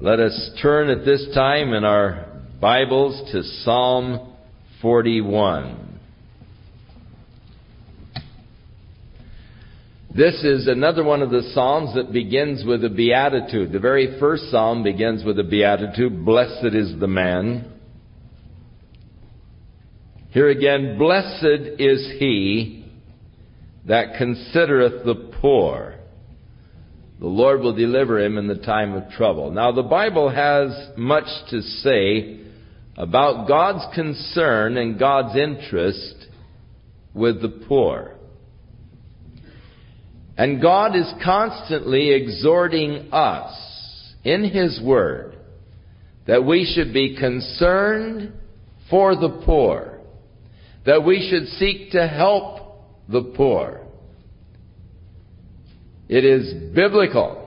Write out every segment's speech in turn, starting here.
Let us turn at this time in our Bibles to Psalm 41. This is another one of the Psalms that begins with a beatitude. The very first Psalm begins with a beatitude, Blessed is the man. Here again, Blessed is he that considereth the poor. The Lord will deliver him in the time of trouble. Now, the Bible has much to say about God's concern and God's interest with the poor. And God is constantly exhorting us in His Word that we should be concerned for the poor, that we should seek to help the poor. It is biblical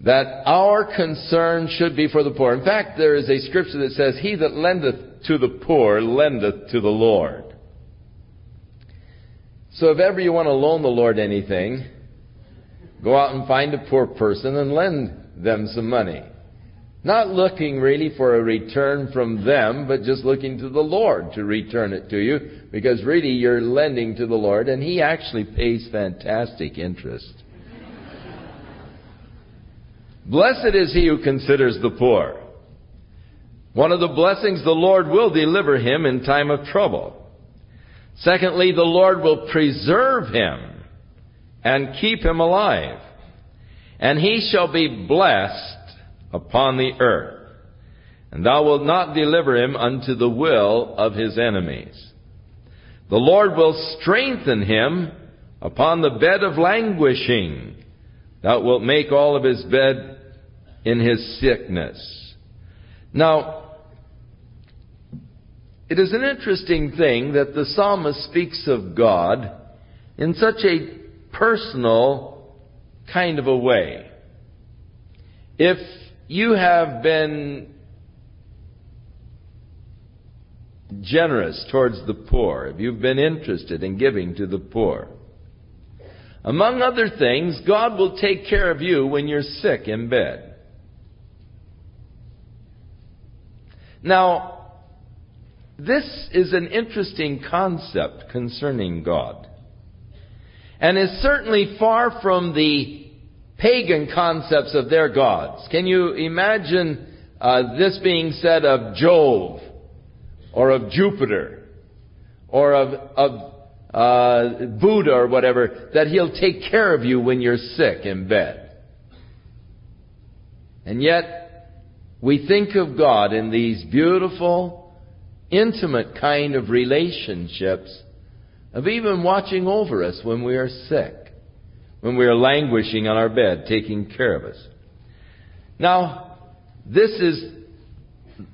that our concern should be for the poor. In fact, there is a scripture that says, He that lendeth to the poor lendeth to the Lord. So if ever you want to loan the Lord anything, go out and find a poor person and lend them some money. Not looking really for a return from them, but just looking to the Lord to return it to you, because really you're lending to the Lord, and He actually pays fantastic interest. Blessed is he who considers the poor. One of the blessings the Lord will deliver him in time of trouble. Secondly, the Lord will preserve him and keep him alive. And he shall be blessed upon the earth. And thou wilt not deliver him unto the will of his enemies. The Lord will strengthen him upon the bed of languishing. Thou wilt make all of his bed in his sickness. Now, it is an interesting thing that the psalmist speaks of God in such a personal kind of a way. If you have been generous towards the poor, if you've been interested in giving to the poor, among other things, God will take care of you when you're sick in bed. Now, this is an interesting concept concerning God. And is certainly far from the pagan concepts of their gods. Can you imagine uh, this being said of Jove or of Jupiter or of, of uh, Buddha or whatever, that he'll take care of you when you're sick in bed. And yet, we think of God in these beautiful, intimate kind of relationships of even watching over us when we are sick when we are languishing on our bed, taking care of us. Now, this is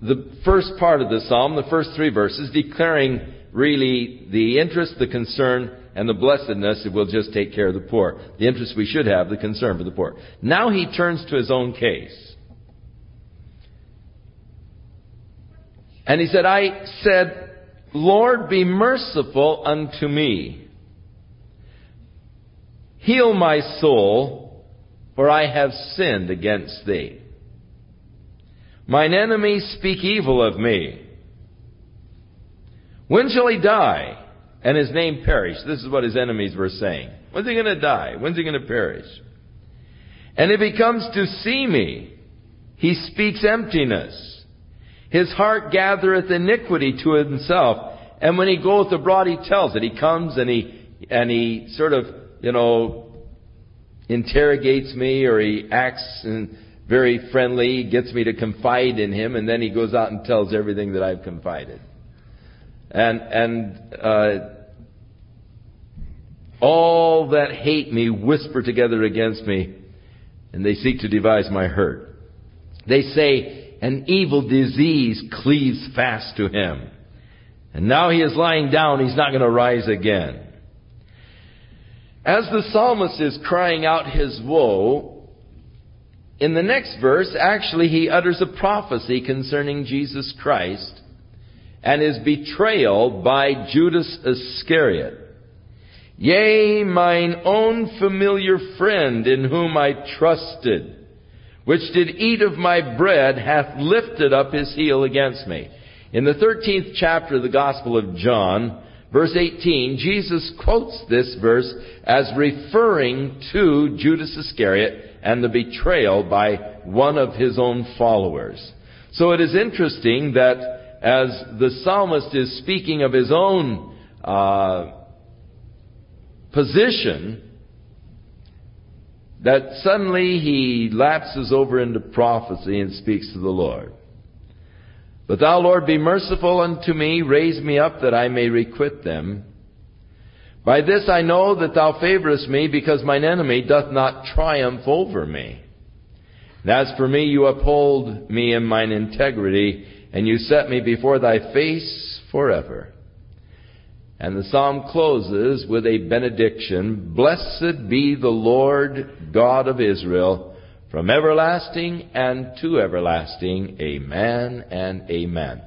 the first part of the psalm, the first three verses, declaring really the interest, the concern, and the blessedness that will just take care of the poor. The interest we should have, the concern for the poor. Now he turns to his own case. And he said, I said, Lord, be merciful unto me Heal my soul, for I have sinned against thee. Mine enemies speak evil of me. When shall he die and his name perish? This is what his enemies were saying. When's he going to die? When's he going to perish? And if he comes to see me, he speaks emptiness. His heart gathereth iniquity to himself. And when he goeth abroad, he tells it. He comes and he, and he sort of you know, interrogates me or he acts very friendly, gets me to confide in him, and then he goes out and tells everything that I've confided. And, and, uh, all that hate me whisper together against me, and they seek to devise my hurt. They say, an evil disease cleaves fast to him. And now he is lying down, he's not going to rise again. As the psalmist is crying out his woe, in the next verse, actually, he utters a prophecy concerning Jesus Christ and his betrayal by Judas Iscariot. Yea, mine own familiar friend in whom I trusted, which did eat of my bread, hath lifted up his heel against me. In the 13th chapter of the Gospel of John, verse 18, Jesus quotes this verse as referring to Judas Iscariot and the betrayal by one of his own followers. So it is interesting that as the psalmist is speaking of his own uh, position, that suddenly he lapses over into prophecy and speaks to the Lord. But thou, Lord, be merciful unto me, raise me up that I may requite them. By this I know that thou favorest me, because mine enemy doth not triumph over me. And as for me, you uphold me in mine integrity, and you set me before thy face forever. And the psalm closes with a benediction. Blessed be the Lord God of Israel from everlasting and to everlasting. Amen and amen.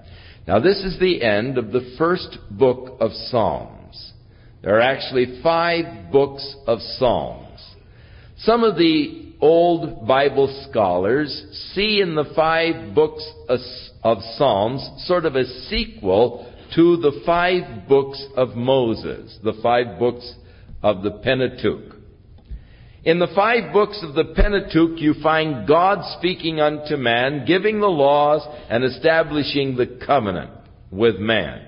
Now this is the end of the first book of Psalms. There are actually five books of Psalms. Some of the old Bible scholars see in the five books of Psalms sort of a sequel to the five books of Moses, the five books of the Pentateuch. In the five books of the Pentateuch, you find God speaking unto man, giving the laws, and establishing the covenant with man.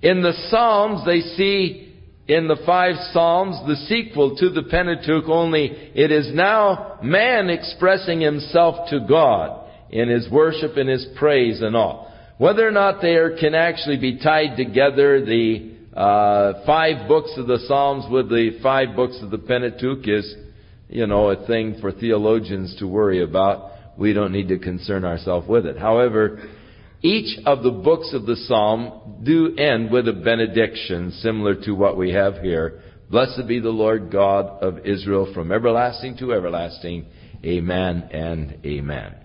In the Psalms, they see in the five Psalms the sequel to the Pentateuch, only it is now man expressing himself to God in his worship and his praise and all. Whether or not there can actually be tied together the uh, five books of the Psalms with the five books of the Pentateuch is, you know, a thing for theologians to worry about. We don't need to concern ourselves with it. However, each of the books of the Psalm do end with a benediction similar to what we have here. Blessed be the Lord God of Israel from everlasting to everlasting. Amen and amen.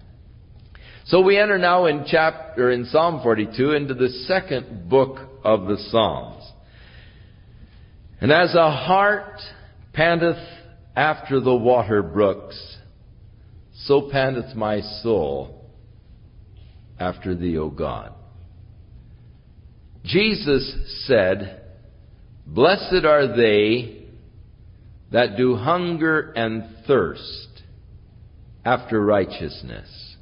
So we enter now in chapter, in Psalm 42, into the second book of the Psalms. And as a hart panteth after the water brooks, so panteth my soul after thee, O God. Jesus said, Blessed are they that do hunger and thirst after righteousness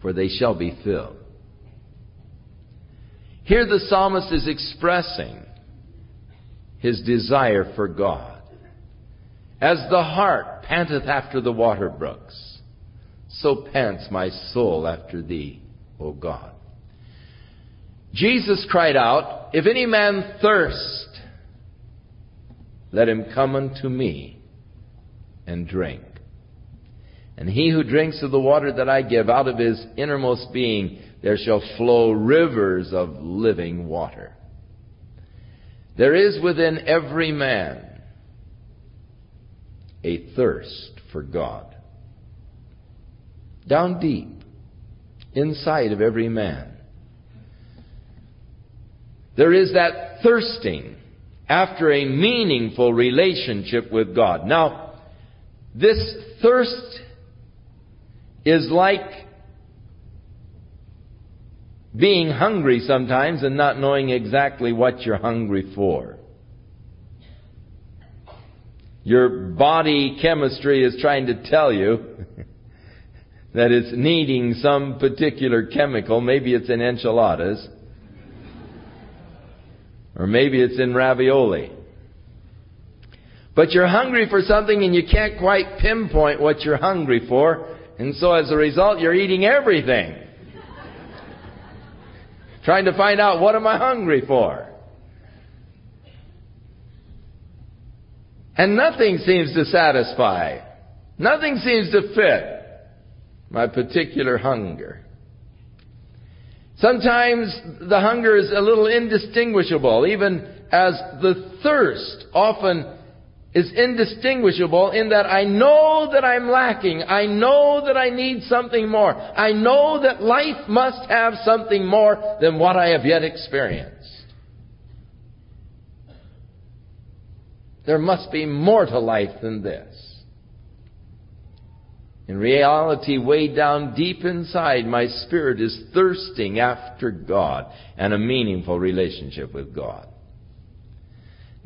for they shall be filled. Here the psalmist is expressing his desire for God. As the hart panteth after the water brooks, so pants my soul after thee, O God. Jesus cried out, If any man thirst, let him come unto me and drink. And he who drinks of the water that I give out of his innermost being, there shall flow rivers of living water. There is within every man a thirst for God. Down deep, inside of every man. There is that thirsting after a meaningful relationship with God. Now, this thirst is like being hungry sometimes and not knowing exactly what you're hungry for. Your body chemistry is trying to tell you that it's needing some particular chemical. Maybe it's in enchiladas. Or maybe it's in ravioli. But you're hungry for something and you can't quite pinpoint what you're hungry for. And so as a result, you're eating everything. Trying to find out what am I hungry for? And nothing seems to satisfy. Nothing seems to fit my particular hunger. Sometimes the hunger is a little indistinguishable, even as the thirst often is indistinguishable in that I know that I'm lacking. I know that I need something more. I know that life must have something more than what I have yet experienced. There must be more to life than this. In reality, way down deep inside, my spirit is thirsting after God and a meaningful relationship with God.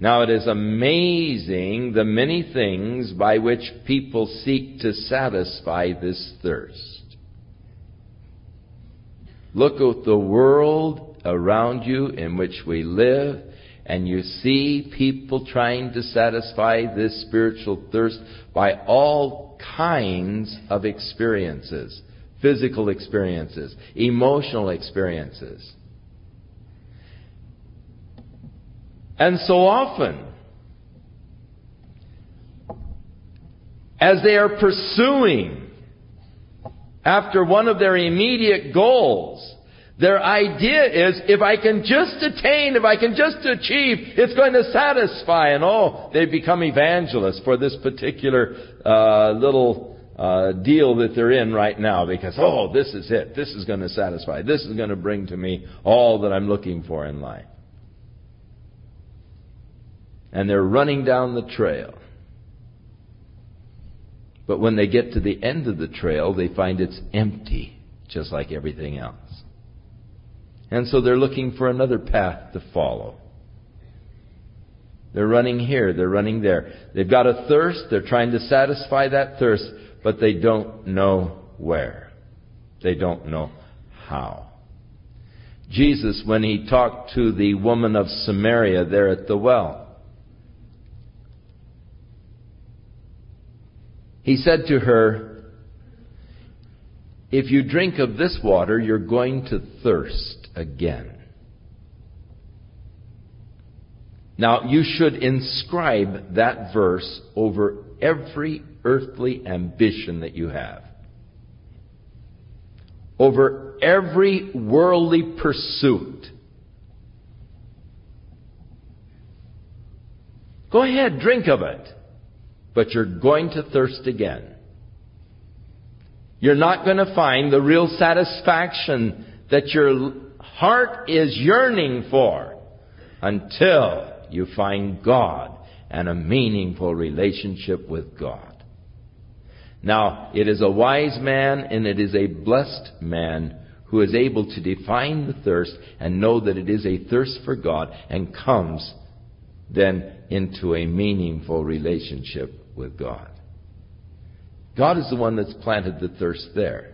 Now it is amazing the many things by which people seek to satisfy this thirst. Look at the world around you in which we live and you see people trying to satisfy this spiritual thirst by all kinds of experiences. Physical experiences, emotional experiences. And so often, as they are pursuing after one of their immediate goals, their idea is if I can just attain, if I can just achieve, it's going to satisfy. And oh, they become evangelists for this particular uh, little uh, deal that they're in right now because, oh, this is it. This is going to satisfy. This is going to bring to me all that I'm looking for in life. And they're running down the trail. But when they get to the end of the trail, they find it's empty, just like everything else. And so they're looking for another path to follow. They're running here, they're running there. They've got a thirst, they're trying to satisfy that thirst, but they don't know where. They don't know how. Jesus, when he talked to the woman of Samaria there at the well, he said to her, If you drink of this water, you're going to thirst again. Now, you should inscribe that verse over every earthly ambition that you have. Over every worldly pursuit. Go ahead, drink of it. But you're going to thirst again. You're not going to find the real satisfaction that your heart is yearning for until you find God and a meaningful relationship with God. Now, it is a wise man and it is a blessed man who is able to define the thirst and know that it is a thirst for God and comes then into a meaningful relationship with God. God is the one that's planted the thirst there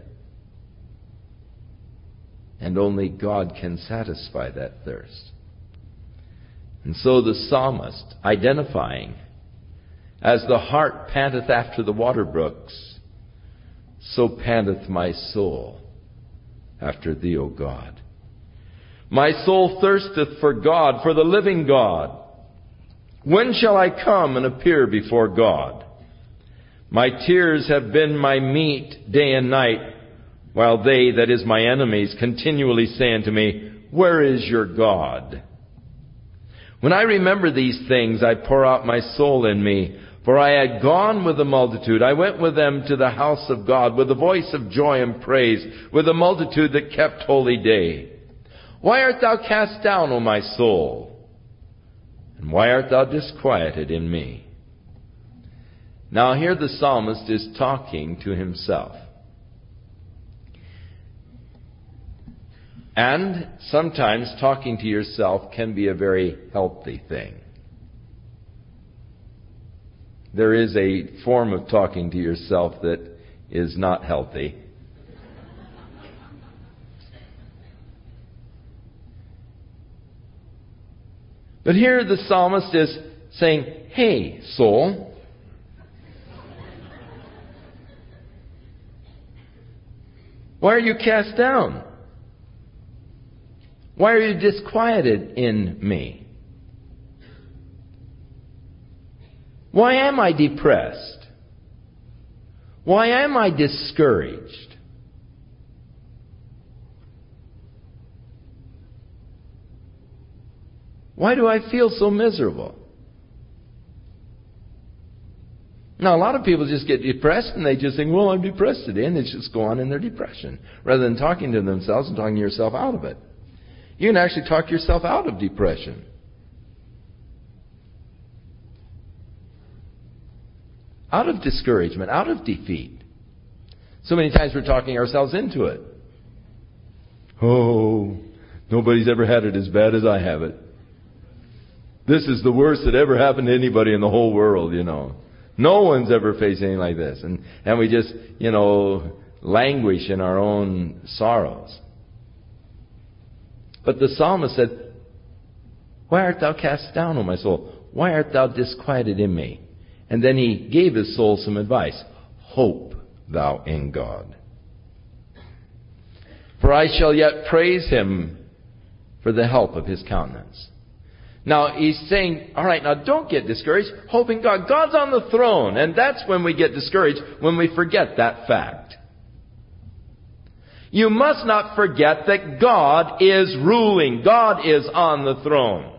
and only God can satisfy that thirst. And so the psalmist, identifying, as the hart panteth after the water brooks, so panteth my soul after thee, O God. My soul thirsteth for God, for the living God. When shall I come and appear before God? My tears have been my meat day and night while they, that is my enemies, continually say unto me, Where is your God? When I remember these things, I pour out my soul in me. For I had gone with the multitude. I went with them to the house of God with a voice of joy and praise, with a multitude that kept holy day. Why art thou cast down, O my soul? And why art thou disquieted in me? Now here the psalmist is talking to himself. And sometimes talking to yourself can be a very healthy thing. There is a form of talking to yourself that is not healthy. But here the psalmist is saying, Hey, soul, why are you cast down? Why are you disquieted in me? Why am I depressed? Why am I discouraged? Why do I feel so miserable? Now, a lot of people just get depressed and they just think, well, I'm depressed today, and they just go on in their depression, rather than talking to themselves and talking yourself out of it. You can actually talk yourself out of depression. Out of discouragement, out of defeat. So many times we're talking ourselves into it. Oh, nobody's ever had it as bad as I have it. This is the worst that ever happened to anybody in the whole world, you know. No one's ever faced anything like this. And, and we just, you know, languish in our own sorrows. But the psalmist said, Why art thou cast down, O my soul? Why art thou disquieted in me? And then he gave his soul some advice. Hope thou in God. For I shall yet praise him for the help of his countenance. Now, he's saying, alright, now don't get discouraged. Hope in God. God's on the throne. And that's when we get discouraged, when we forget that fact. You must not forget that God is ruling. God is on the throne.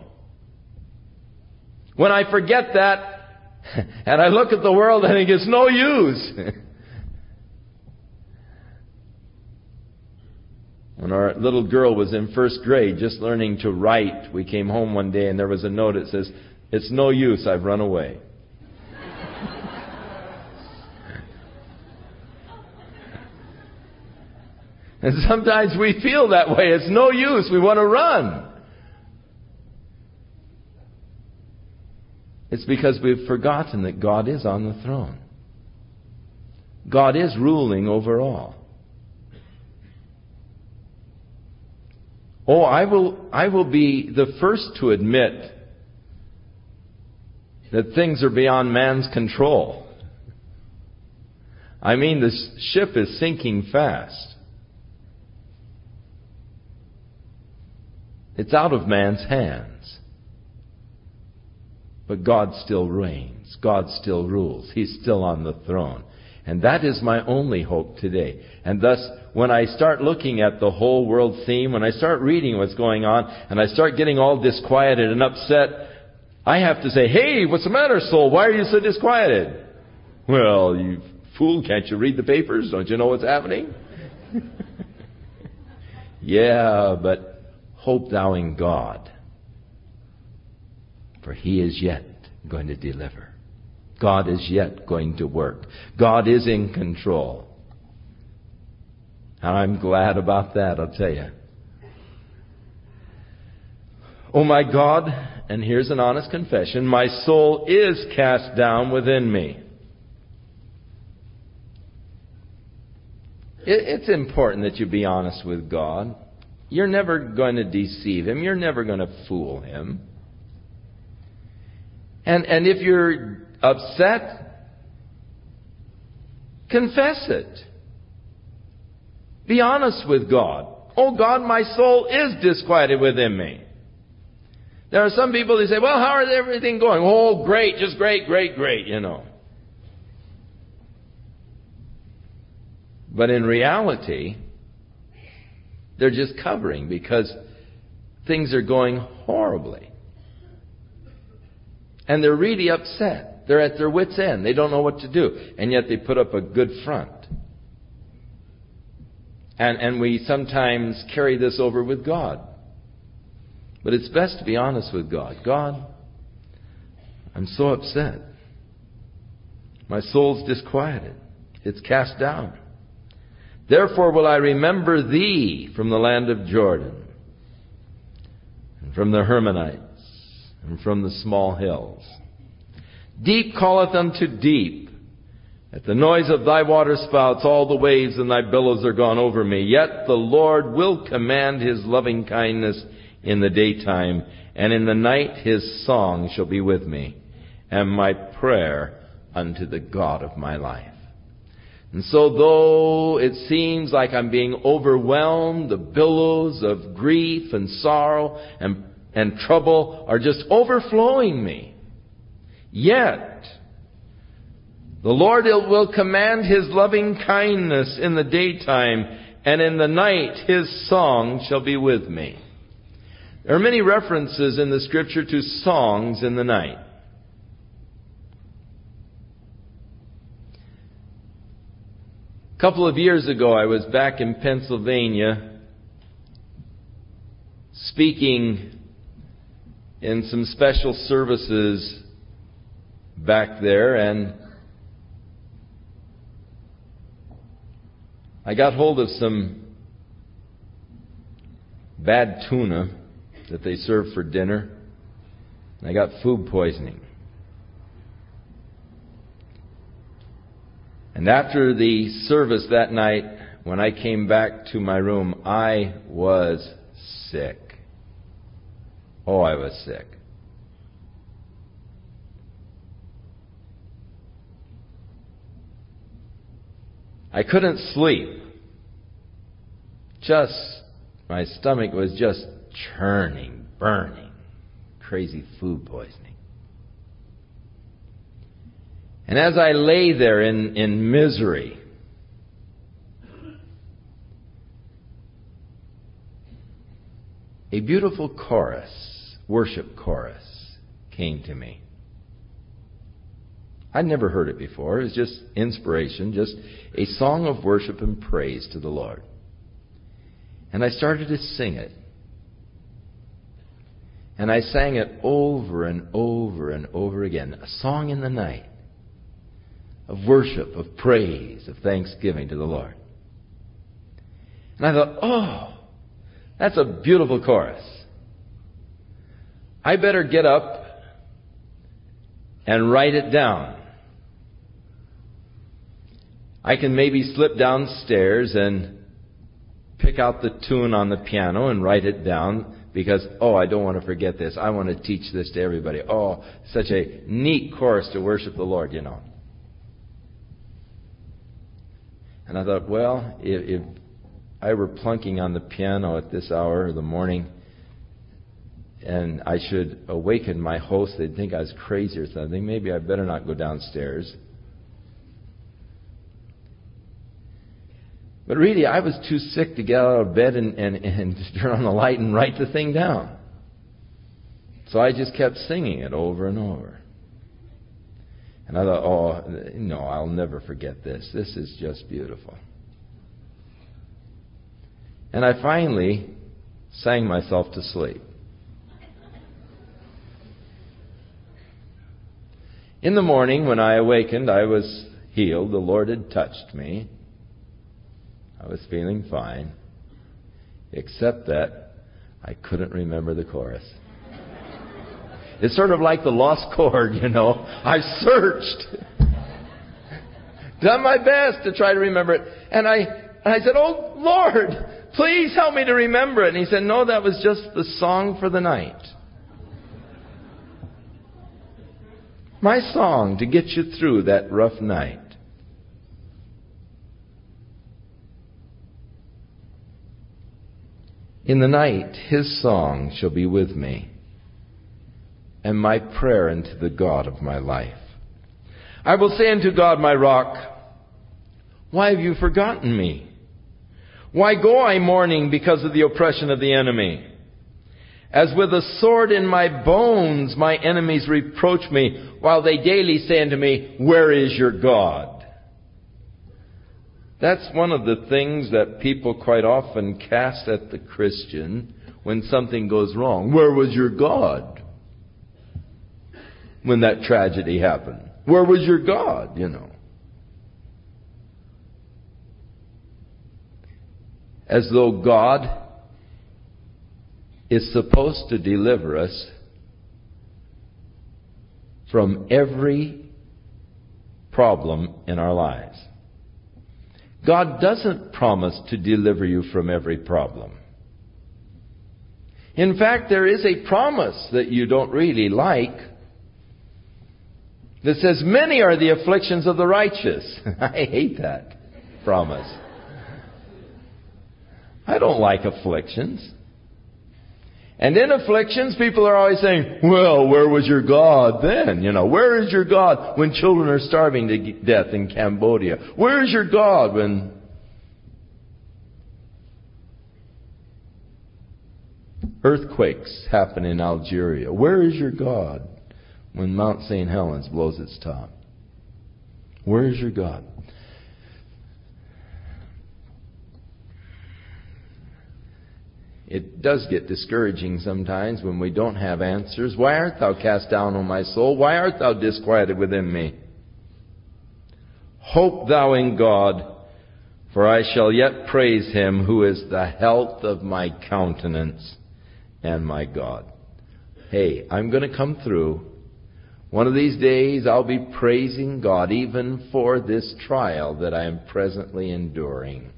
When I forget that, and I look at the world, I think it's no use. when our little girl was in first grade, just learning to write, we came home one day and there was a note that says, It's no use, I've run away. and sometimes we feel that way. It's no use, we want to run. It's because we've forgotten that God is on the throne. God is ruling over all. Oh, I will, I will be the first to admit that things are beyond man's control. I mean, the ship is sinking fast. It's out of man's hands. But God still reigns. God still rules. He's still on the throne. And that is my only hope today. And thus, when I start looking at the whole world theme, when I start reading what's going on, and I start getting all disquieted and upset, I have to say, hey, what's the matter, soul? Why are you so disquieted? Well, you fool, can't you read the papers? Don't you know what's happening? yeah, but hope thou in God for he is yet going to deliver. God is yet going to work. God is in control. And I'm glad about that, I'll tell you. Oh my God, and here's an honest confession, my soul is cast down within me. It's important that you be honest with God. You're never going to deceive Him. You're never going to fool Him. And, and if you're upset, confess it. Be honest with God. Oh God, my soul is disquieted within me. There are some people who say, well, how is everything going? Oh, great, just great, great, great, you know. But in reality, they're just covering because things are going horribly. And they're really upset. They're at their wits' end. They don't know what to do. And yet they put up a good front. And, and we sometimes carry this over with God. But it's best to be honest with God. God, I'm so upset. My soul's disquieted. It's cast down. Therefore will I remember thee from the land of Jordan and from the Hermonites and from the small hills. Deep calleth unto deep. At the noise of thy waterspouts, all the waves and thy billows are gone over me. Yet the Lord will command his loving kindness in the daytime, and in the night his song shall be with me, and my prayer unto the God of my life. And so though it seems like I'm being overwhelmed, the billows of grief and sorrow and and trouble are just overflowing me. Yet, the Lord will command His loving kindness in the daytime, and in the night His song shall be with me. There are many references in the scripture to songs in the night. A couple of years ago, I was back in Pennsylvania speaking in some special services back there and I got hold of some bad tuna that they served for dinner. I got food poisoning. And after the service that night, when I came back to my room, I was sick. Oh, I was sick. I couldn't sleep. Just, my stomach was just churning, burning. Crazy food poisoning. And as I lay there in, in misery, a beautiful chorus, worship chorus, came to me. I'd never heard it before. It was just inspiration, just a song of worship and praise to the Lord. And I started to sing it. And I sang it over and over and over again. A song in the night of worship, of praise, of thanksgiving to the Lord. And I thought, oh, that's a beautiful chorus. I better get up and write it down. I can maybe slip downstairs and pick out the tune on the piano and write it down because, oh, I don't want to forget this. I want to teach this to everybody. Oh, such a neat chorus to worship the Lord, you know. And I thought, well, if, if I were plunking on the piano at this hour of the morning, and I should awaken my host, they'd think I was crazy or something. Maybe I better not go downstairs. But really, I was too sick to get out of bed and, and, and turn on the light and write the thing down. So I just kept singing it over and over. And I thought, oh, no, I'll never forget this. This is just beautiful. And I finally sang myself to sleep. In the morning, when I awakened, I was healed. The Lord had touched me. I was feeling fine, except that I couldn't remember the chorus. It's sort of like the lost chord, you know. I searched, done my best to try to remember it, and I, and I said, "Oh Lord, please help me to remember it." And He said, "No, that was just the song for the night." My song to get you through that rough night. In the night, his song shall be with me, and my prayer unto the God of my life. I will say unto God, my rock, Why have you forgotten me? Why go I mourning because of the oppression of the enemy? As with a sword in my bones, my enemies reproach me, while they daily say unto me, Where is your God? That's one of the things that people quite often cast at the Christian when something goes wrong. Where was your God when that tragedy happened? Where was your God, you know? As though God is supposed to deliver us from every problem in our lives. God doesn't promise to deliver you from every problem. In fact, there is a promise that you don't really like that says, Many are the afflictions of the righteous. I hate that promise. I don't like afflictions. And in afflictions, people are always saying, well, where was your God then? You know, where is your God when children are starving to death in Cambodia? Where is your God when earthquakes happen in Algeria? Where is your God when Mount St. Helens blows its top? Where is your God? It does get discouraging sometimes when we don't have answers. Why art thou cast down, O my soul? Why art thou disquieted within me? Hope thou in God, For I shall yet praise him who is the health of my countenance and my God. Hey, I'm going to come through. One of these days I'll be praising God even for this trial that I am presently enduring.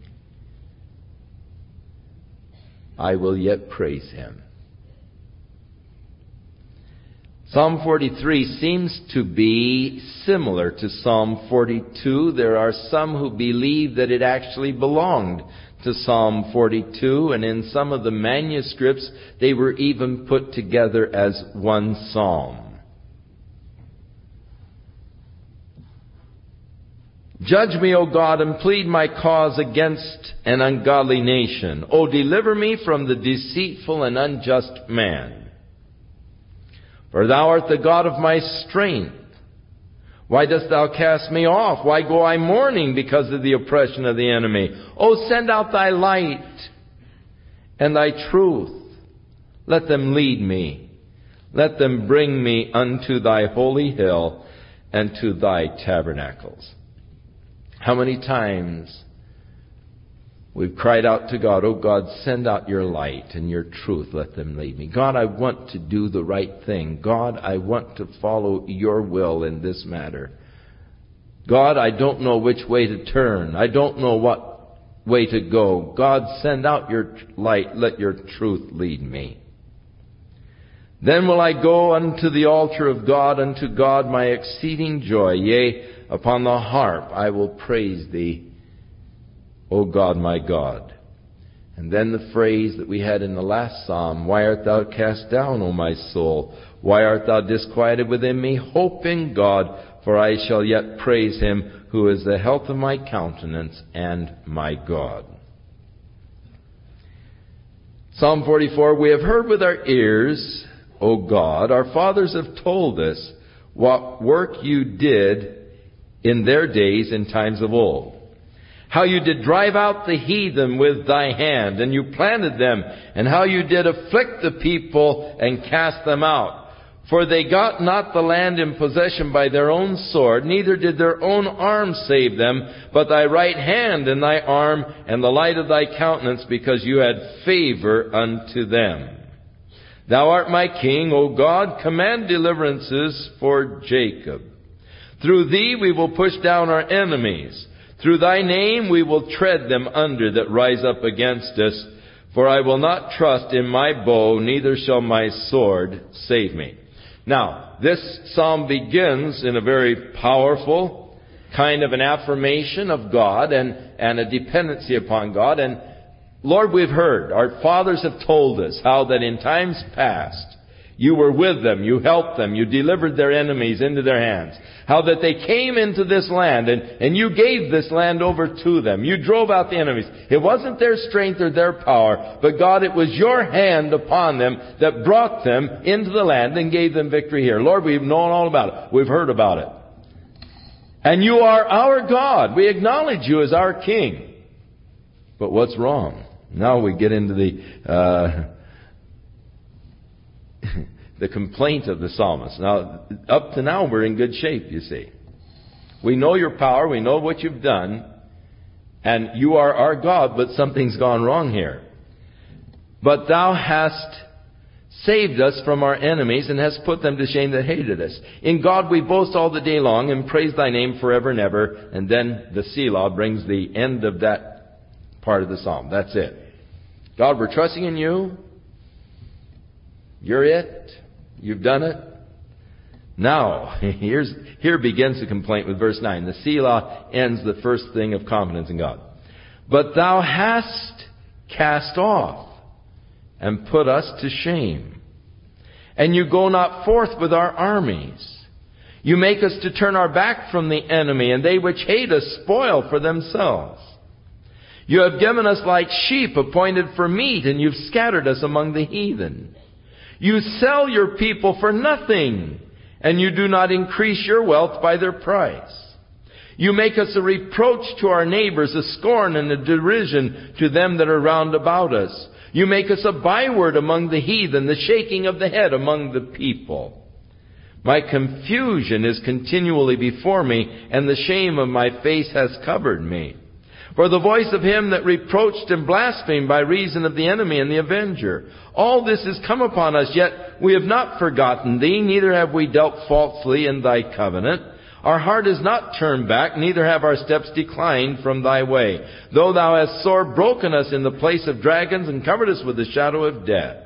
I will yet praise him. Psalm 43 seems to be similar to Psalm 42. There are some who believe that it actually belonged to Psalm 42, and in some of the manuscripts they were even put together as one psalm. Judge me, O God, and plead my cause against an ungodly nation. O deliver me from the deceitful and unjust man. For thou art the God of my strength. Why dost thou cast me off? Why go I mourning because of the oppression of the enemy? Oh, send out thy light and thy truth. Let them lead me. Let them bring me unto thy holy hill and to thy tabernacles. How many times We've cried out to God, Oh God, send out your light and your truth. Let them lead me. God, I want to do the right thing. God, I want to follow your will in this matter. God, I don't know which way to turn. I don't know what way to go. God, send out your light. Let your truth lead me. Then will I go unto the altar of God, unto God my exceeding joy. Yea, upon the harp I will praise thee. O God, my God. And then the phrase that we had in the last psalm, Why art thou cast down, O my soul? Why art thou disquieted within me? Hope in God, for I shall yet praise him who is the health of my countenance and my God. Psalm 44, we have heard with our ears, O God, our fathers have told us what work you did in their days in times of old how you did drive out the heathen with thy hand, and you planted them, and how you did afflict the people and cast them out. For they got not the land in possession by their own sword, neither did their own arm save them, but thy right hand and thy arm and the light of thy countenance, because you had favor unto them. Thou art my king, O God, command deliverances for Jacob. Through thee we will push down our enemies. Through thy name we will tread them under that rise up against us. For I will not trust in my bow, neither shall my sword save me. Now, this psalm begins in a very powerful kind of an affirmation of God and, and a dependency upon God. And Lord, we've heard, our fathers have told us how that in times past, you were with them. You helped them. You delivered their enemies into their hands. How that they came into this land and, and you gave this land over to them. You drove out the enemies. It wasn't their strength or their power, but God, it was your hand upon them that brought them into the land and gave them victory here. Lord, we've known all about it. We've heard about it. And you are our God. We acknowledge you as our King. But what's wrong? Now we get into the, uh, the complaint of the psalmist. Now, up to now, we're in good shape, you see. We know your power, we know what you've done, and you are our God, but something's gone wrong here. But thou hast saved us from our enemies and hast put them to shame that hated us. In God we boast all the day long and praise thy name forever and ever. And then the Selah brings the end of that part of the psalm. That's it. God, we're trusting in you. You're it. You've done it. Now, here's, here begins the complaint with verse 9. The Selah ends the first thing of confidence in God. But thou hast cast off and put us to shame. And you go not forth with our armies. You make us to turn our back from the enemy, and they which hate us spoil for themselves. You have given us like sheep appointed for meat, and you've scattered us among the heathen. You sell your people for nothing, and you do not increase your wealth by their price. You make us a reproach to our neighbors, a scorn and a derision to them that are round about us. You make us a byword among the heathen, the shaking of the head among the people. My confusion is continually before me, and the shame of my face has covered me. For the voice of him that reproached and blasphemed by reason of the enemy and the avenger. All this has come upon us, yet we have not forgotten thee, neither have we dealt falsely in thy covenant. Our heart is not turned back, neither have our steps declined from thy way. Though thou hast sore broken us in the place of dragons and covered us with the shadow of death.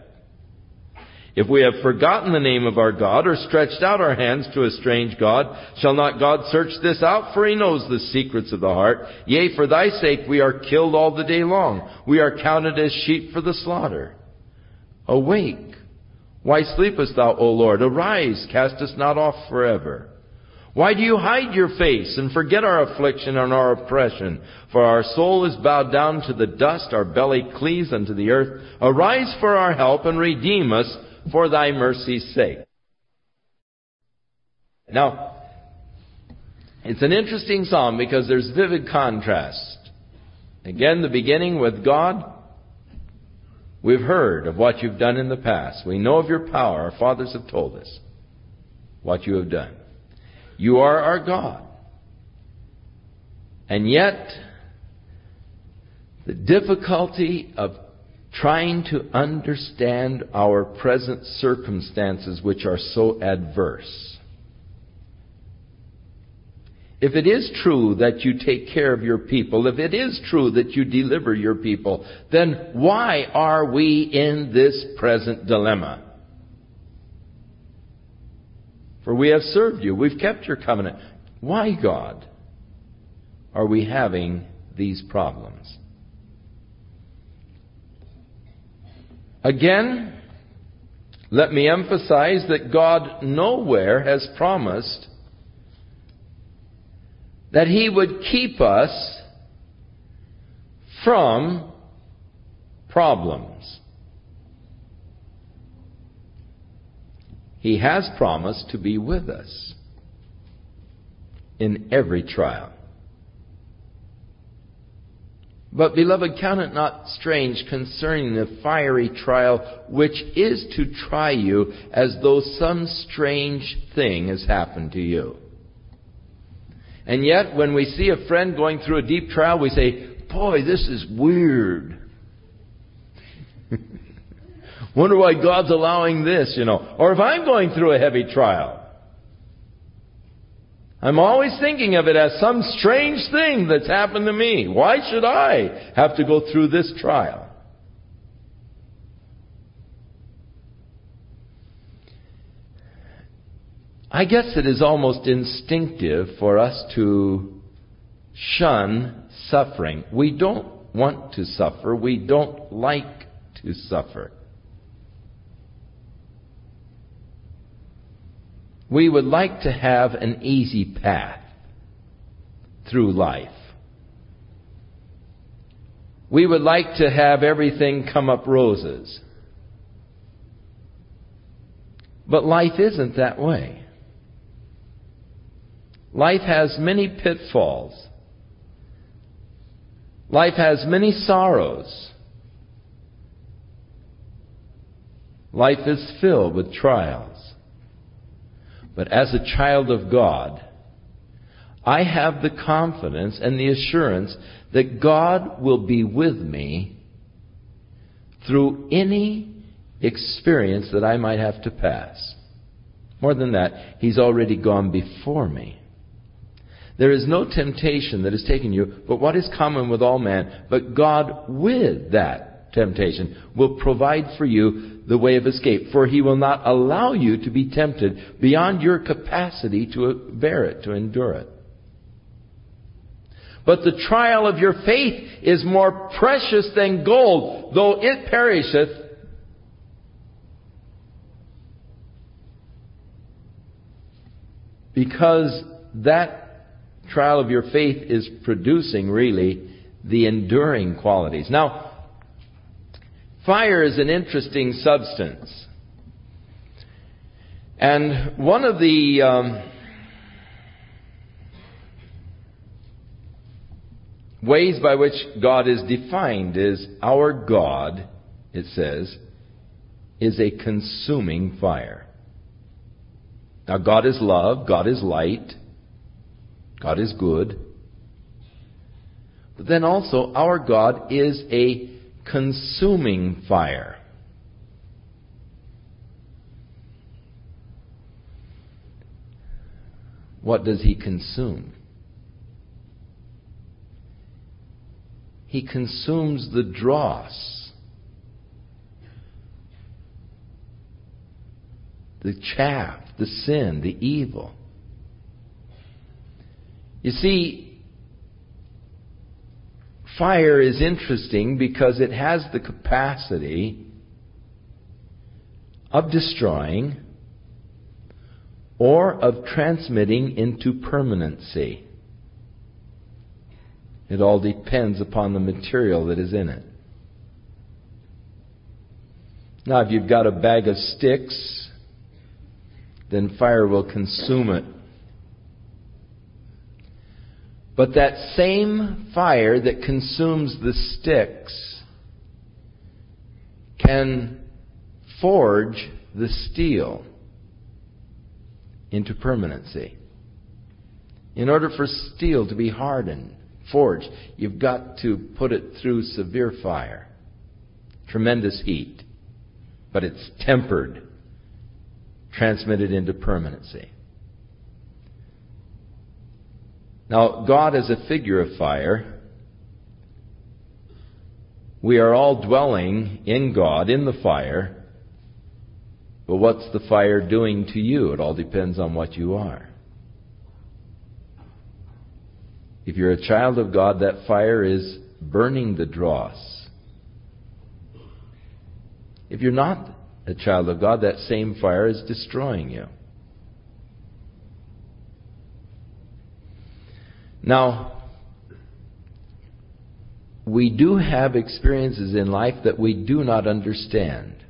If we have forgotten the name of our God or stretched out our hands to a strange God, shall not God search this out? For he knows the secrets of the heart. Yea, for thy sake we are killed all the day long. We are counted as sheep for the slaughter. Awake. Why sleepest thou, O Lord? Arise, cast us not off forever. Why do you hide your face and forget our affliction and our oppression? For our soul is bowed down to the dust, our belly cleaves unto the earth. Arise for our help and redeem us for thy mercy's sake. Now, it's an interesting psalm because there's vivid contrast. Again, the beginning with God. We've heard of what you've done in the past. We know of your power. Our fathers have told us what you have done. You are our God. And yet, the difficulty of trying to understand our present circumstances which are so adverse. If it is true that you take care of your people, if it is true that you deliver your people, then why are we in this present dilemma? For we have served you, we've kept your covenant. Why, God, are we having these problems? Again, let me emphasize that God nowhere has promised that He would keep us from problems. He has promised to be with us in every trial. But, beloved, count it not strange concerning the fiery trial which is to try you as though some strange thing has happened to you. And yet, when we see a friend going through a deep trial, we say, Boy, this is weird. Wonder why God's allowing this, you know. Or if I'm going through a heavy trial, I'm always thinking of it as some strange thing that's happened to me. Why should I have to go through this trial? I guess it is almost instinctive for us to shun suffering. We don't want to suffer. We don't like to suffer. We would like to have an easy path through life. We would like to have everything come up roses. But life isn't that way. Life has many pitfalls. Life has many sorrows. Life is filled with trials. But as a child of God, I have the confidence and the assurance that God will be with me through any experience that I might have to pass. More than that, He's already gone before me. There is no temptation that has taken you, but what is common with all men, but God with that temptation will provide for you the way of escape, for he will not allow you to be tempted beyond your capacity to bear it, to endure it. But the trial of your faith is more precious than gold, though it perisheth. Because that trial of your faith is producing really the enduring qualities. Now, Fire is an interesting substance. And one of the um, ways by which God is defined is our God, it says, is a consuming fire. Now, God is love, God is light, God is good. But then also, our God is a consuming fire. What does he consume? He consumes the dross, the chaff, the sin, the evil. You see, fire is interesting because it has the capacity of destroying or of transmitting into permanency. It all depends upon the material that is in it. Now, if you've got a bag of sticks, then fire will consume it. But that same fire that consumes the sticks can forge the steel into permanency. In order for steel to be hardened, forged, you've got to put it through severe fire, tremendous heat, but it's tempered, transmitted into permanency. Now, God is a figure of fire. We are all dwelling in God, in the fire. But what's the fire doing to you? It all depends on what you are. If you're a child of God, that fire is burning the dross. If you're not a child of God, that same fire is destroying you. Now, we do have experiences in life that we do not understand.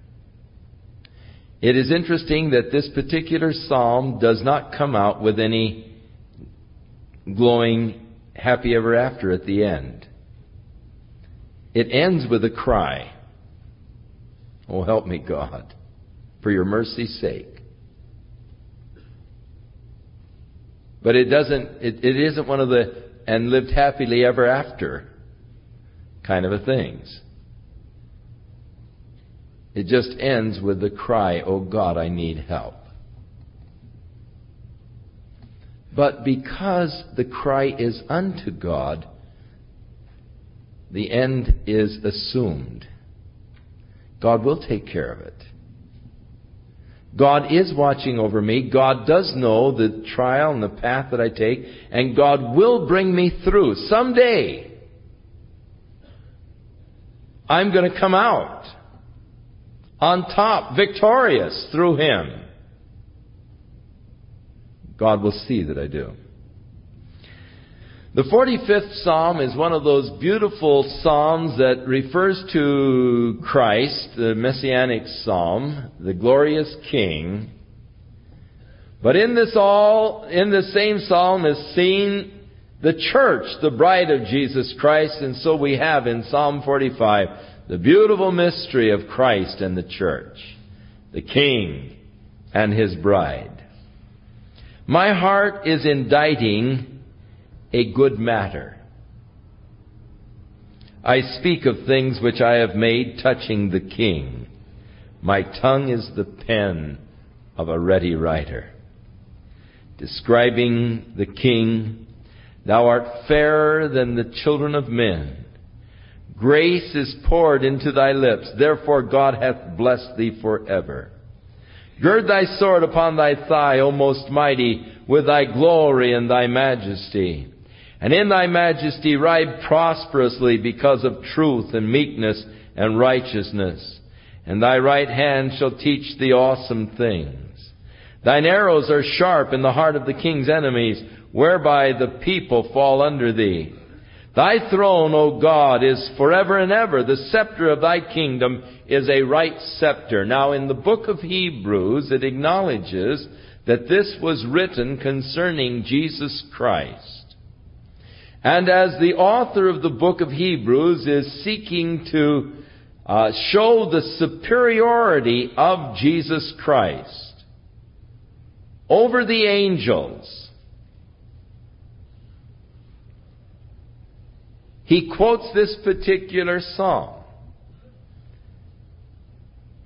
It is interesting that this particular psalm does not come out with any glowing happy ever after at the end. It ends with a cry. Oh, help me, God, for your mercy's sake. But it doesn't, it, it isn't one of the, and lived happily ever after kind of a things. It just ends with the cry, Oh God, I need help. But because the cry is unto God, the end is assumed. God will take care of it. God is watching over me. God does know the trial and the path that I take, and God will bring me through. Someday, I'm going to come out on top, victorious through Him. God will see that I do. The 45th Psalm is one of those beautiful Psalms that refers to Christ, the Messianic Psalm, the glorious King. But in this all, in the same Psalm is seen the church, the bride of Jesus Christ, and so we have in Psalm 45 the beautiful mystery of Christ and the church, the King and His bride. My heart is inditing a good matter. I speak of things which I have made touching the king. My tongue is the pen of a ready writer. Describing the king, thou art fairer than the children of men. Grace is poured into thy lips, therefore God hath blessed thee forever. Gird thy sword upon thy thigh, O most mighty, with thy glory and thy majesty. And in thy majesty ride prosperously because of truth and meekness and righteousness. And thy right hand shall teach thee awesome things. Thine arrows are sharp in the heart of the king's enemies, whereby the people fall under thee. Thy throne, O God, is forever and ever. The scepter of thy kingdom is a right scepter. Now in the book of Hebrews, it acknowledges that this was written concerning Jesus Christ. And as the author of the book of Hebrews is seeking to uh, show the superiority of Jesus Christ over the angels, he quotes this particular psalm,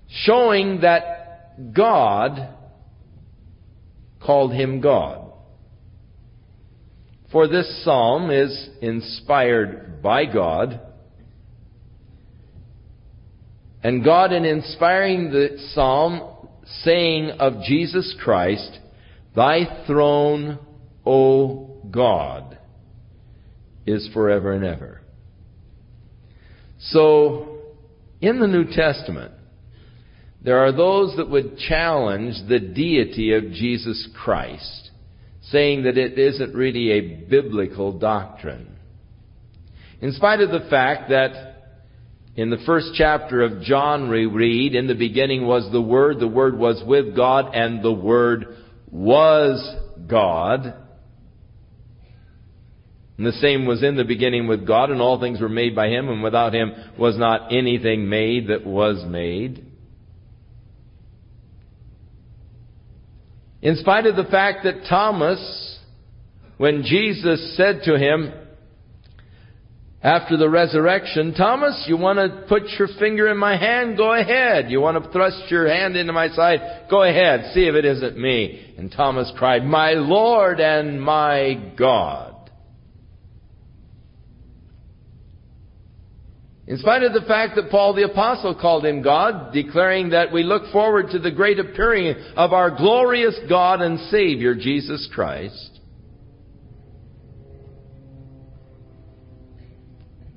showing that God called him God. For this psalm is inspired by God. And God, in inspiring the psalm, saying of Jesus Christ, Thy throne, O God, is forever and ever. So, in the New Testament, there are those that would challenge the deity of Jesus Christ, saying that it isn't really a biblical doctrine. In spite of the fact that in the first chapter of John we read, in the beginning was the Word, the Word was with God, and the Word was God. And the same was in the beginning with God, and all things were made by Him, and without Him was not anything made that was made. In spite of the fact that Thomas, when Jesus said to him, after the resurrection, Thomas, you want to put your finger in my hand? Go ahead. You want to thrust your hand into my side? Go ahead. See if it isn't me. And Thomas cried, My Lord and my God. In spite of the fact that Paul the Apostle called him God, declaring that we look forward to the great appearing of our glorious God and Savior, Jesus Christ,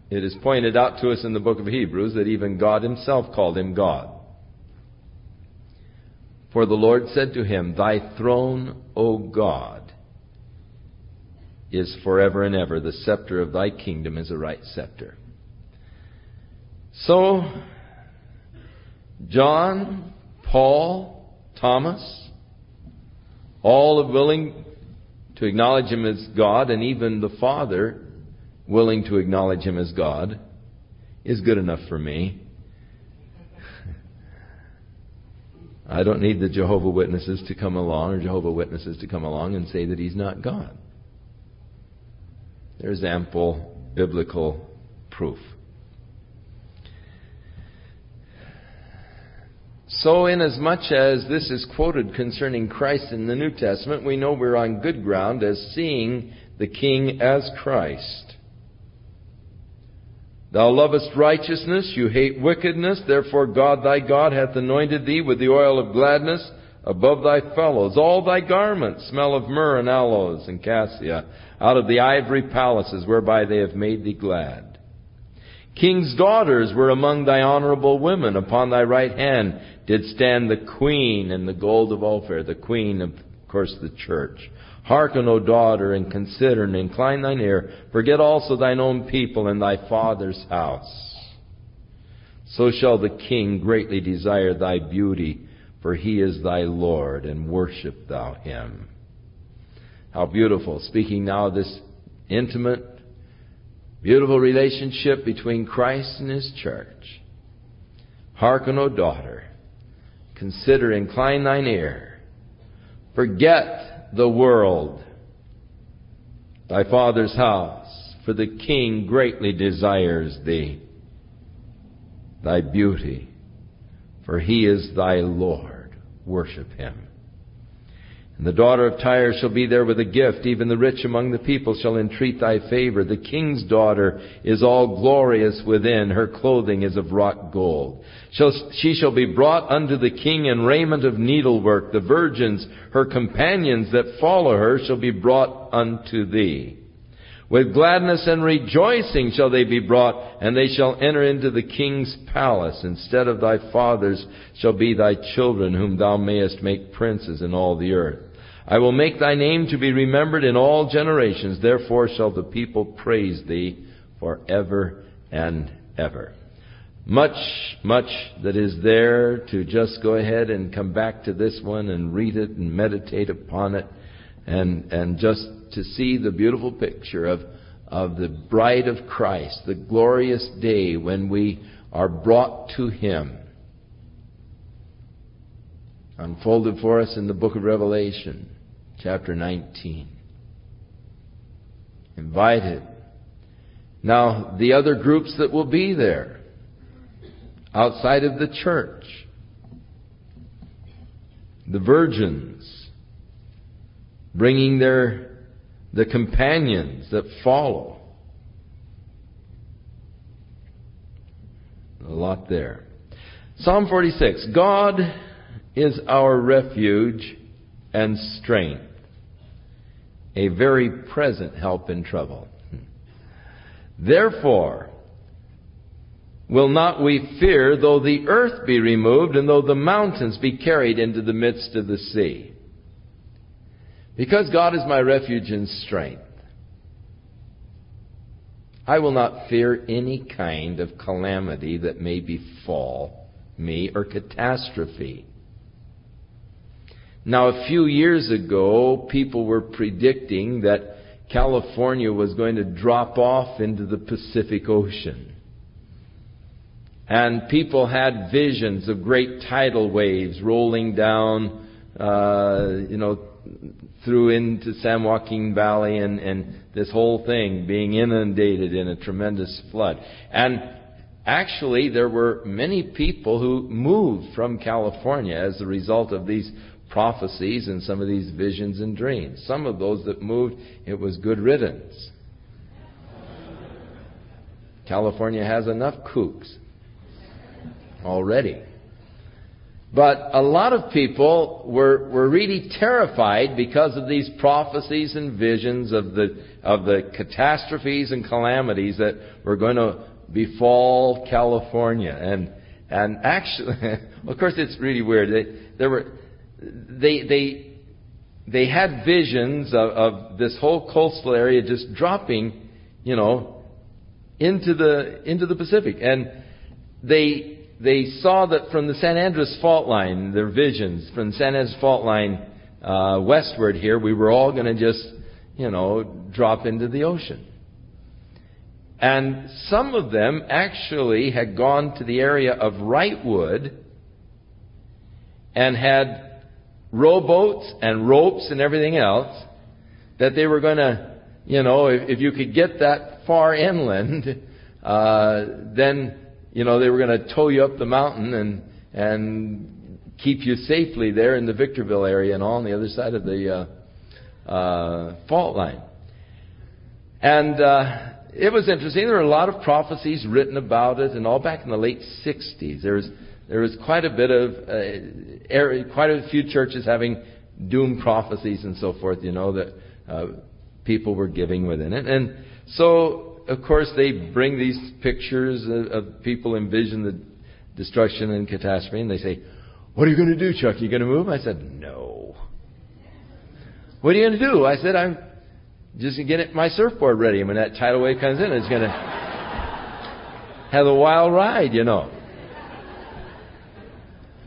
it is pointed out to us in the book of Hebrews that even God himself called him God. For the Lord said to him, Thy throne, O God, is forever and ever. The scepter of thy kingdom is a right scepter. So, John, Paul, Thomas, all are willing to acknowledge him as God, and even the Father willing to acknowledge him as God, is good enough for me. I don't need the Jehovah Witnesses to come along or Jehovah Witnesses to come along and say that he's not God. There's ample biblical proof. So, inasmuch as this is quoted concerning Christ in the New Testament, we know we're on good ground as seeing the King as Christ. Thou lovest righteousness, you hate wickedness, therefore God thy God hath anointed thee with the oil of gladness above thy fellows. All thy garments smell of myrrh and aloes and cassia, out of the ivory palaces whereby they have made thee glad. King's daughters were among thy honorable women. Upon thy right hand did stand the queen in the gold of Ophir, the queen of, of course, the church. Hearken, O daughter, and consider, and incline thine ear. Forget also thine own people and thy father's house. So shall the king greatly desire thy beauty, for he is thy Lord, and worship thou him. How beautiful. Speaking now this intimate, beautiful relationship between Christ and his church. Hearken, O daughter, Consider, incline thine ear. Forget the world, thy father's house, for the king greatly desires thee. Thy beauty, for he is thy Lord. Worship him. And the daughter of Tyre shall be there with a gift. Even the rich among the people shall entreat thy favor. The king's daughter is all glorious within. Her clothing is of wrought gold. She shall be brought unto the king in raiment of needlework. The virgins, her companions that follow her, shall be brought unto thee. With gladness and rejoicing shall they be brought, and they shall enter into the king's palace. Instead of thy fathers shall be thy children, whom thou mayest make princes in all the earth. I will make thy name to be remembered in all generations. Therefore shall the people praise thee for ever and ever. Much, much that is there to just go ahead and come back to this one and read it and meditate upon it and, and just to see the beautiful picture of, of the bride of Christ, the glorious day when we are brought to Him unfolded for us in the book of Revelation, chapter 19. Invited Now, the other groups that will be there, outside of the church, the virgins, bringing their, the companions that follow. A lot there. Psalm 46. God is our refuge and strength, a very present help in trouble. Therefore, will not we fear though the earth be removed and though the mountains be carried into the midst of the sea? Because God is my refuge and strength, I will not fear any kind of calamity that may befall me or catastrophe. Now, a few years ago, people were predicting that California was going to drop off into the Pacific Ocean. And people had visions of great tidal waves rolling down, uh, you know, through into San Joaquin Valley and, and this whole thing being inundated in a tremendous flood. And actually, there were many people who moved from California as a result of these prophecies and some of these visions and dreams. Some of those that moved, it was good riddance. California has enough kooks already. But a lot of people were, were really terrified because of these prophecies and visions of the, of the catastrophes and calamities that were going to befall California. And, and actually, of course it's really weird. They, there were, they, they, they had visions of, of this whole coastal area just dropping, you know, into the, into the Pacific. And they, they saw that from the San Andreas fault line, their visions from the San Andreas fault line uh, westward here, we were all going to just, you know, drop into the ocean. And some of them actually had gone to the area of Wrightwood and had rowboats and ropes and everything else that they were going to, you know, if, if you could get that far inland, uh, then you know, they were going to tow you up the mountain and, and keep you safely there in the Victorville area and all on the other side of the uh, uh, fault line. And uh, it was interesting. There were a lot of prophecies written about it, and all back in the late 60s. There was, there was quite a bit of, uh, area, quite a few churches having doom prophecies and so forth, you know, that uh, people were giving within it. And so of course, they bring these pictures of, of people envision the destruction and catastrophe, and they say, What are you going to do, Chuck? Are you going to move? I said, No. What are you going to do? I said, I'm just going to get my surfboard ready. And when that tidal wave comes in, it's going to have a wild ride, you know.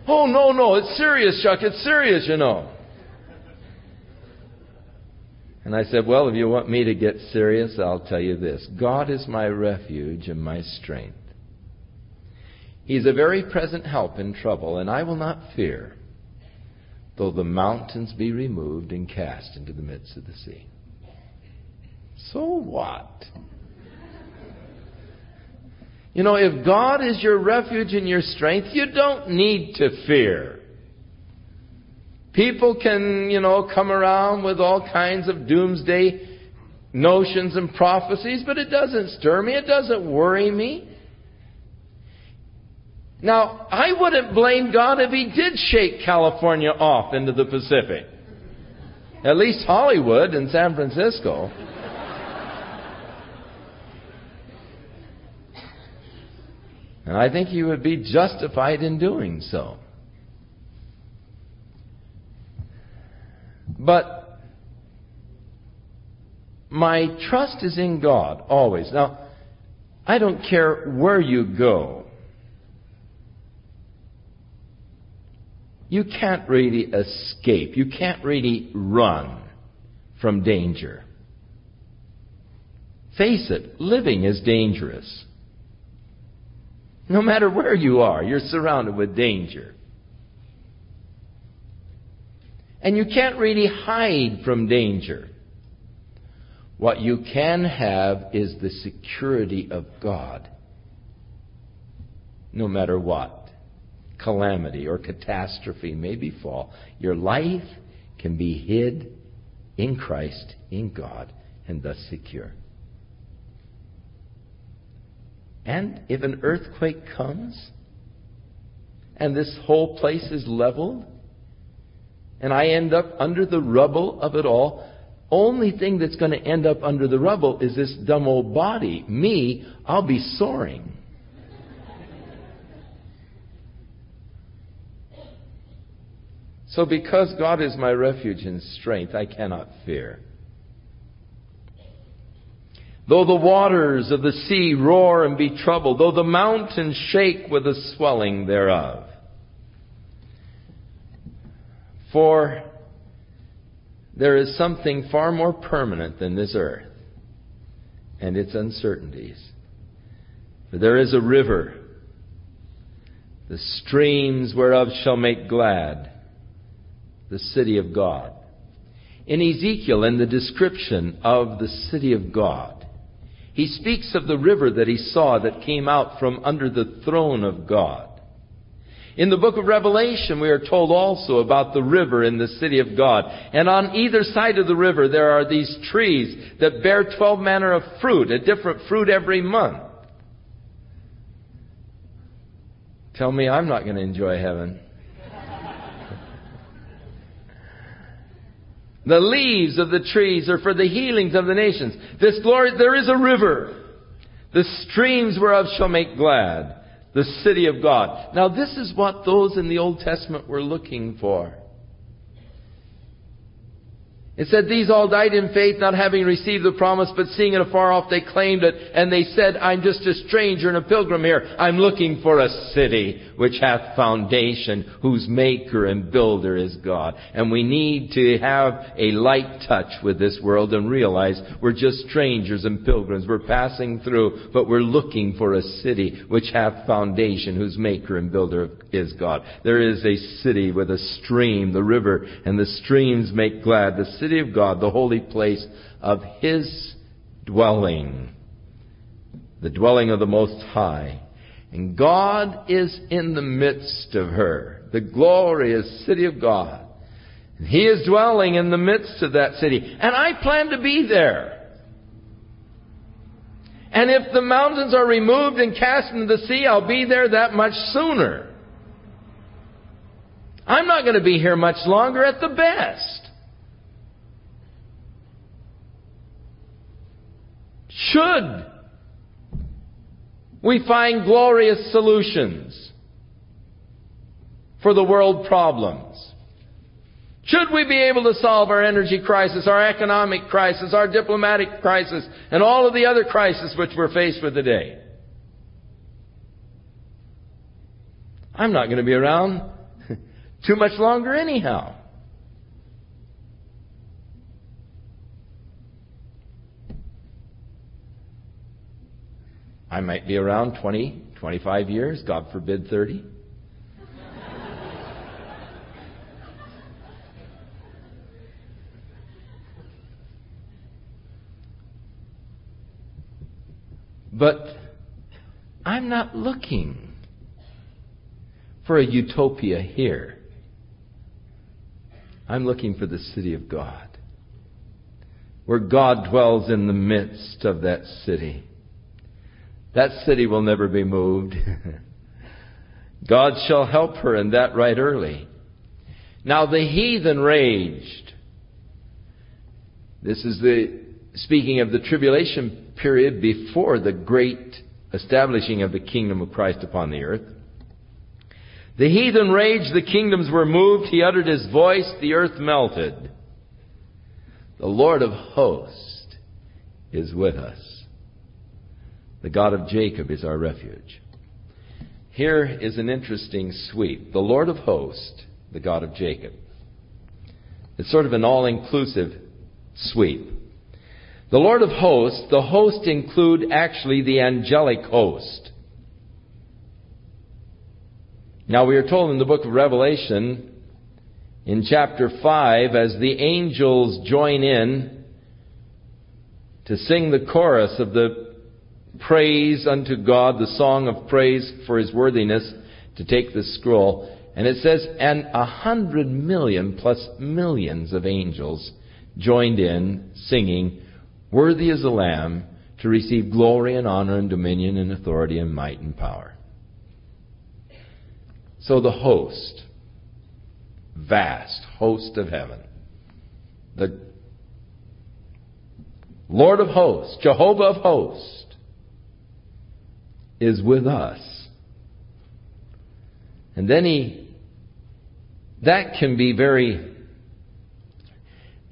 Oh, no, no, it's serious, Chuck. It's serious, you know. And I said, Well, if you want me to get serious, I'll tell you this God is my refuge and my strength. He's a very present help in trouble, and I will not fear, though the mountains be removed and cast into the midst of the sea. So what? You know, if God is your refuge and your strength, you don't need to fear. People can, you know, come around with all kinds of doomsday notions and prophecies, but it doesn't stir me. It doesn't worry me. Now, I wouldn't blame God if He did shake California off into the Pacific. At least Hollywood and San Francisco. And I think He would be justified in doing so. But my trust is in God always. Now, I don't care where you go. You can't really escape. You can't really run from danger. Face it, living is dangerous. No matter where you are, you're surrounded with danger. And you can't really hide from danger. What you can have is the security of God. No matter what calamity or catastrophe may befall, your life can be hid in Christ, in God, and thus secure. And if an earthquake comes, and this whole place is leveled, and I end up under the rubble of it all, only thing that's going to end up under the rubble is this dumb old body. Me, I'll be soaring. So, because God is my refuge and strength, I cannot fear. Though the waters of the sea roar and be troubled, though the mountains shake with the swelling thereof. For there is something far more permanent than this earth and its uncertainties. For there is a river, the streams whereof shall make glad the city of God. In Ezekiel, in the description of the city of God, he speaks of the river that he saw that came out from under the throne of God. In the book of Revelation, we are told also about the river in the city of God. And on either side of the river, there are these trees that bear 12 manner of fruit, a different fruit every month. Tell me I'm not going to enjoy heaven. the leaves of the trees are for the healings of the nations. This glory, there is a river. The streams whereof shall make glad the city of God. Now, this is what those in the Old Testament were looking for. It said, These all died in faith, not having received the promise, but seeing it afar off, they claimed it, and they said, I'm just a stranger and a pilgrim here. I'm looking for a city which hath foundation, whose maker and builder is God. And we need to have a light touch with this world and realize we're just strangers and pilgrims. We're passing through, but we're looking for a city which hath foundation, whose maker and builder is God. There is a city with a stream, the river, and the streams make glad. The city of God, the holy place of His dwelling, the dwelling of the Most High. And God is in the midst of her, the glorious city of God. And He is dwelling in the midst of that city. And I plan to be there. And if the mountains are removed and cast into the sea, I'll be there that much sooner. I'm not going to be here much longer at the best. Should we find glorious solutions for the world problems? Should we be able to solve our energy crisis, our economic crisis, our diplomatic crisis, and all of the other crises which we're faced with today? I'm not going to be around too much longer anyhow. I might be around 20, 25 years, God forbid 30. But I'm not looking for a utopia here. I'm looking for the city of God, where God dwells in the midst of that city. That city will never be moved. God shall help her in that right early. Now the heathen raged. This is the speaking of the tribulation period before the great establishing of the kingdom of Christ upon the earth. The heathen raged, the kingdoms were moved, he uttered his voice, the earth melted. The Lord of hosts is with us. The God of Jacob is our refuge. Here is an interesting sweep. The Lord of hosts, the God of Jacob. It's sort of an all inclusive sweep. The Lord of hosts, the host include actually the angelic host. Now we are told in the book of Revelation, in chapter 5, as the angels join in to sing the chorus of the praise unto God, the song of praise for his worthiness to take the scroll. And it says, and a hundred million plus millions of angels joined in singing, Worthy is the Lamb to receive glory and honor and dominion and authority and might and power. So the host, vast host of heaven, the Lord of hosts, Jehovah of hosts, is with us. And then he, that can be very,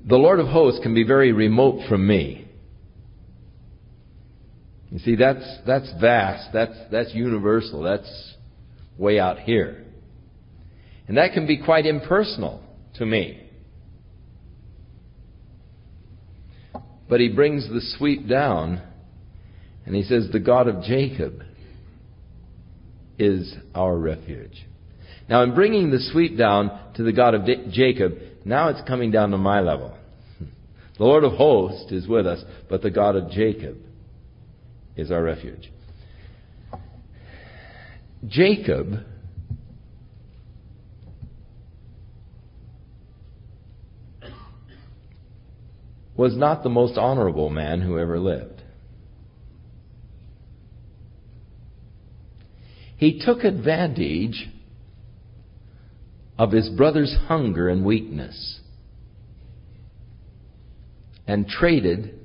the Lord of hosts can be very remote from me. You see, that's, that's vast, that's, that's universal, that's way out here. And that can be quite impersonal to me. But he brings the sweep down and he says, The God of Jacob is our refuge. Now, in bringing the sweep down to the God of Jacob, now it's coming down to my level. The Lord of hosts is with us, but the God of Jacob is our refuge. Jacob was not the most honorable man who ever lived. He took advantage of his brother's hunger and weakness and traded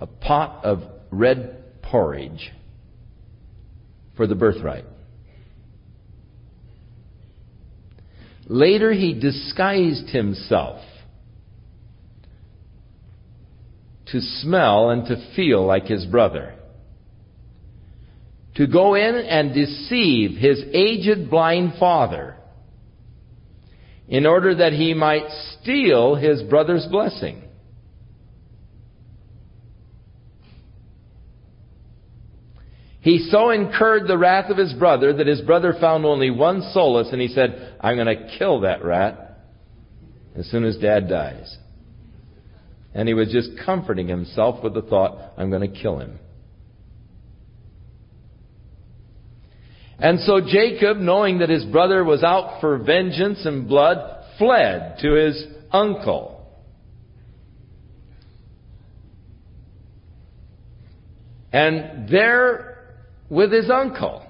a pot of red porridge for the birthright. Later, he disguised himself to smell and to feel like his brother. To go in and deceive his aged blind father in order that he might steal his brother's blessing. He so incurred the wrath of his brother that his brother found only one solace and he said, I'm going to kill that rat as soon as dad dies. And he was just comforting himself with the thought, I'm going to kill him. And so Jacob, knowing that his brother was out for vengeance and blood, fled to his uncle. And there, with his uncle,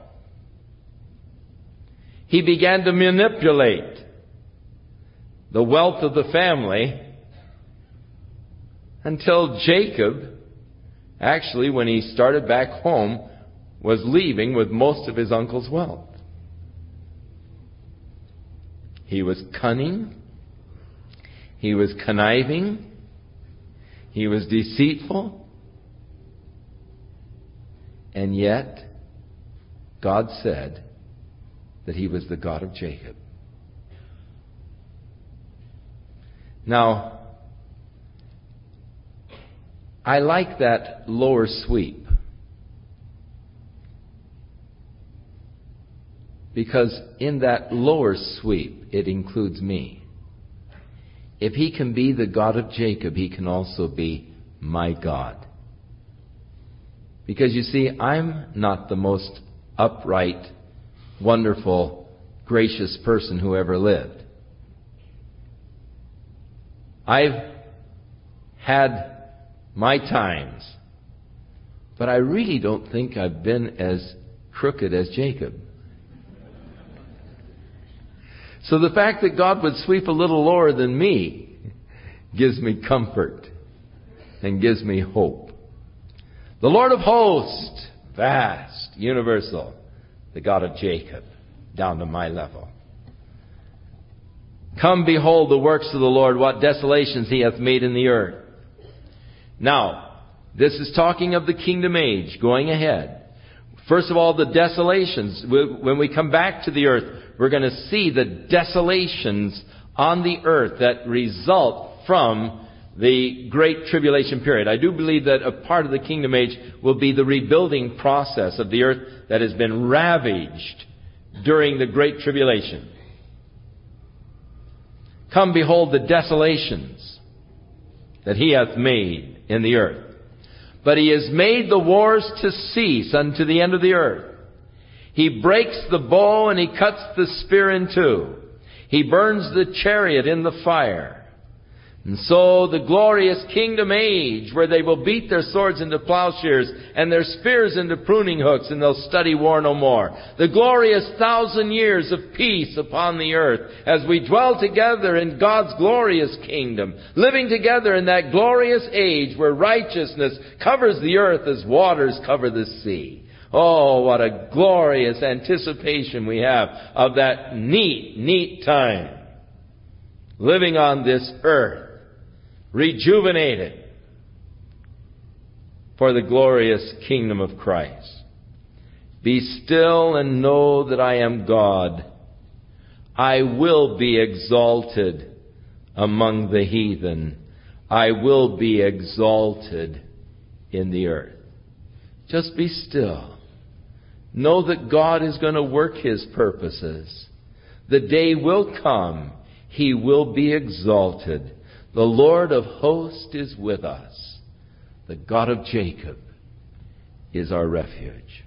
he began to manipulate the wealth of the family until Jacob, actually, when he started back home, was leaving with most of his uncle's wealth. He was cunning. He was conniving. He was deceitful. And yet, God said that he was the God of Jacob. Now, I like that lower sweep. Because in that lower sweep, it includes me. If he can be the God of Jacob, he can also be my God. Because you see, I'm not the most upright, wonderful, gracious person who ever lived. I've had my times. But I really don't think I've been as crooked as Jacob. So the fact that God would sweep a little lower than me gives me comfort and gives me hope. The Lord of hosts, vast, universal, the God of Jacob, down to my level. Come behold the works of the Lord, what desolations he hath made in the earth. Now, this is talking of the kingdom age going ahead. First of all, the desolations. When we come back to the earth, we're going to see the desolations on the earth that result from the Great Tribulation period. I do believe that a part of the kingdom age will be the rebuilding process of the earth that has been ravaged during the Great Tribulation. Come behold the desolations that he hath made in the earth. But he has made the wars to cease unto the end of the earth. He breaks the bow and he cuts the spear in two. He burns the chariot in the fire. And so the glorious kingdom age where they will beat their swords into plowshares and their spears into pruning hooks and they'll study war no more. The glorious thousand years of peace upon the earth as we dwell together in God's glorious kingdom, living together in that glorious age where righteousness covers the earth as waters cover the sea. Oh, what a glorious anticipation we have of that neat, neat time. Living on this earth rejuvenated for the glorious kingdom of Christ. Be still and know that I am God. I will be exalted among the heathen. I will be exalted in the earth. Just be still. Know that God is going to work His purposes. The day will come. He will be exalted. The Lord of hosts is with us. The God of Jacob is our refuge.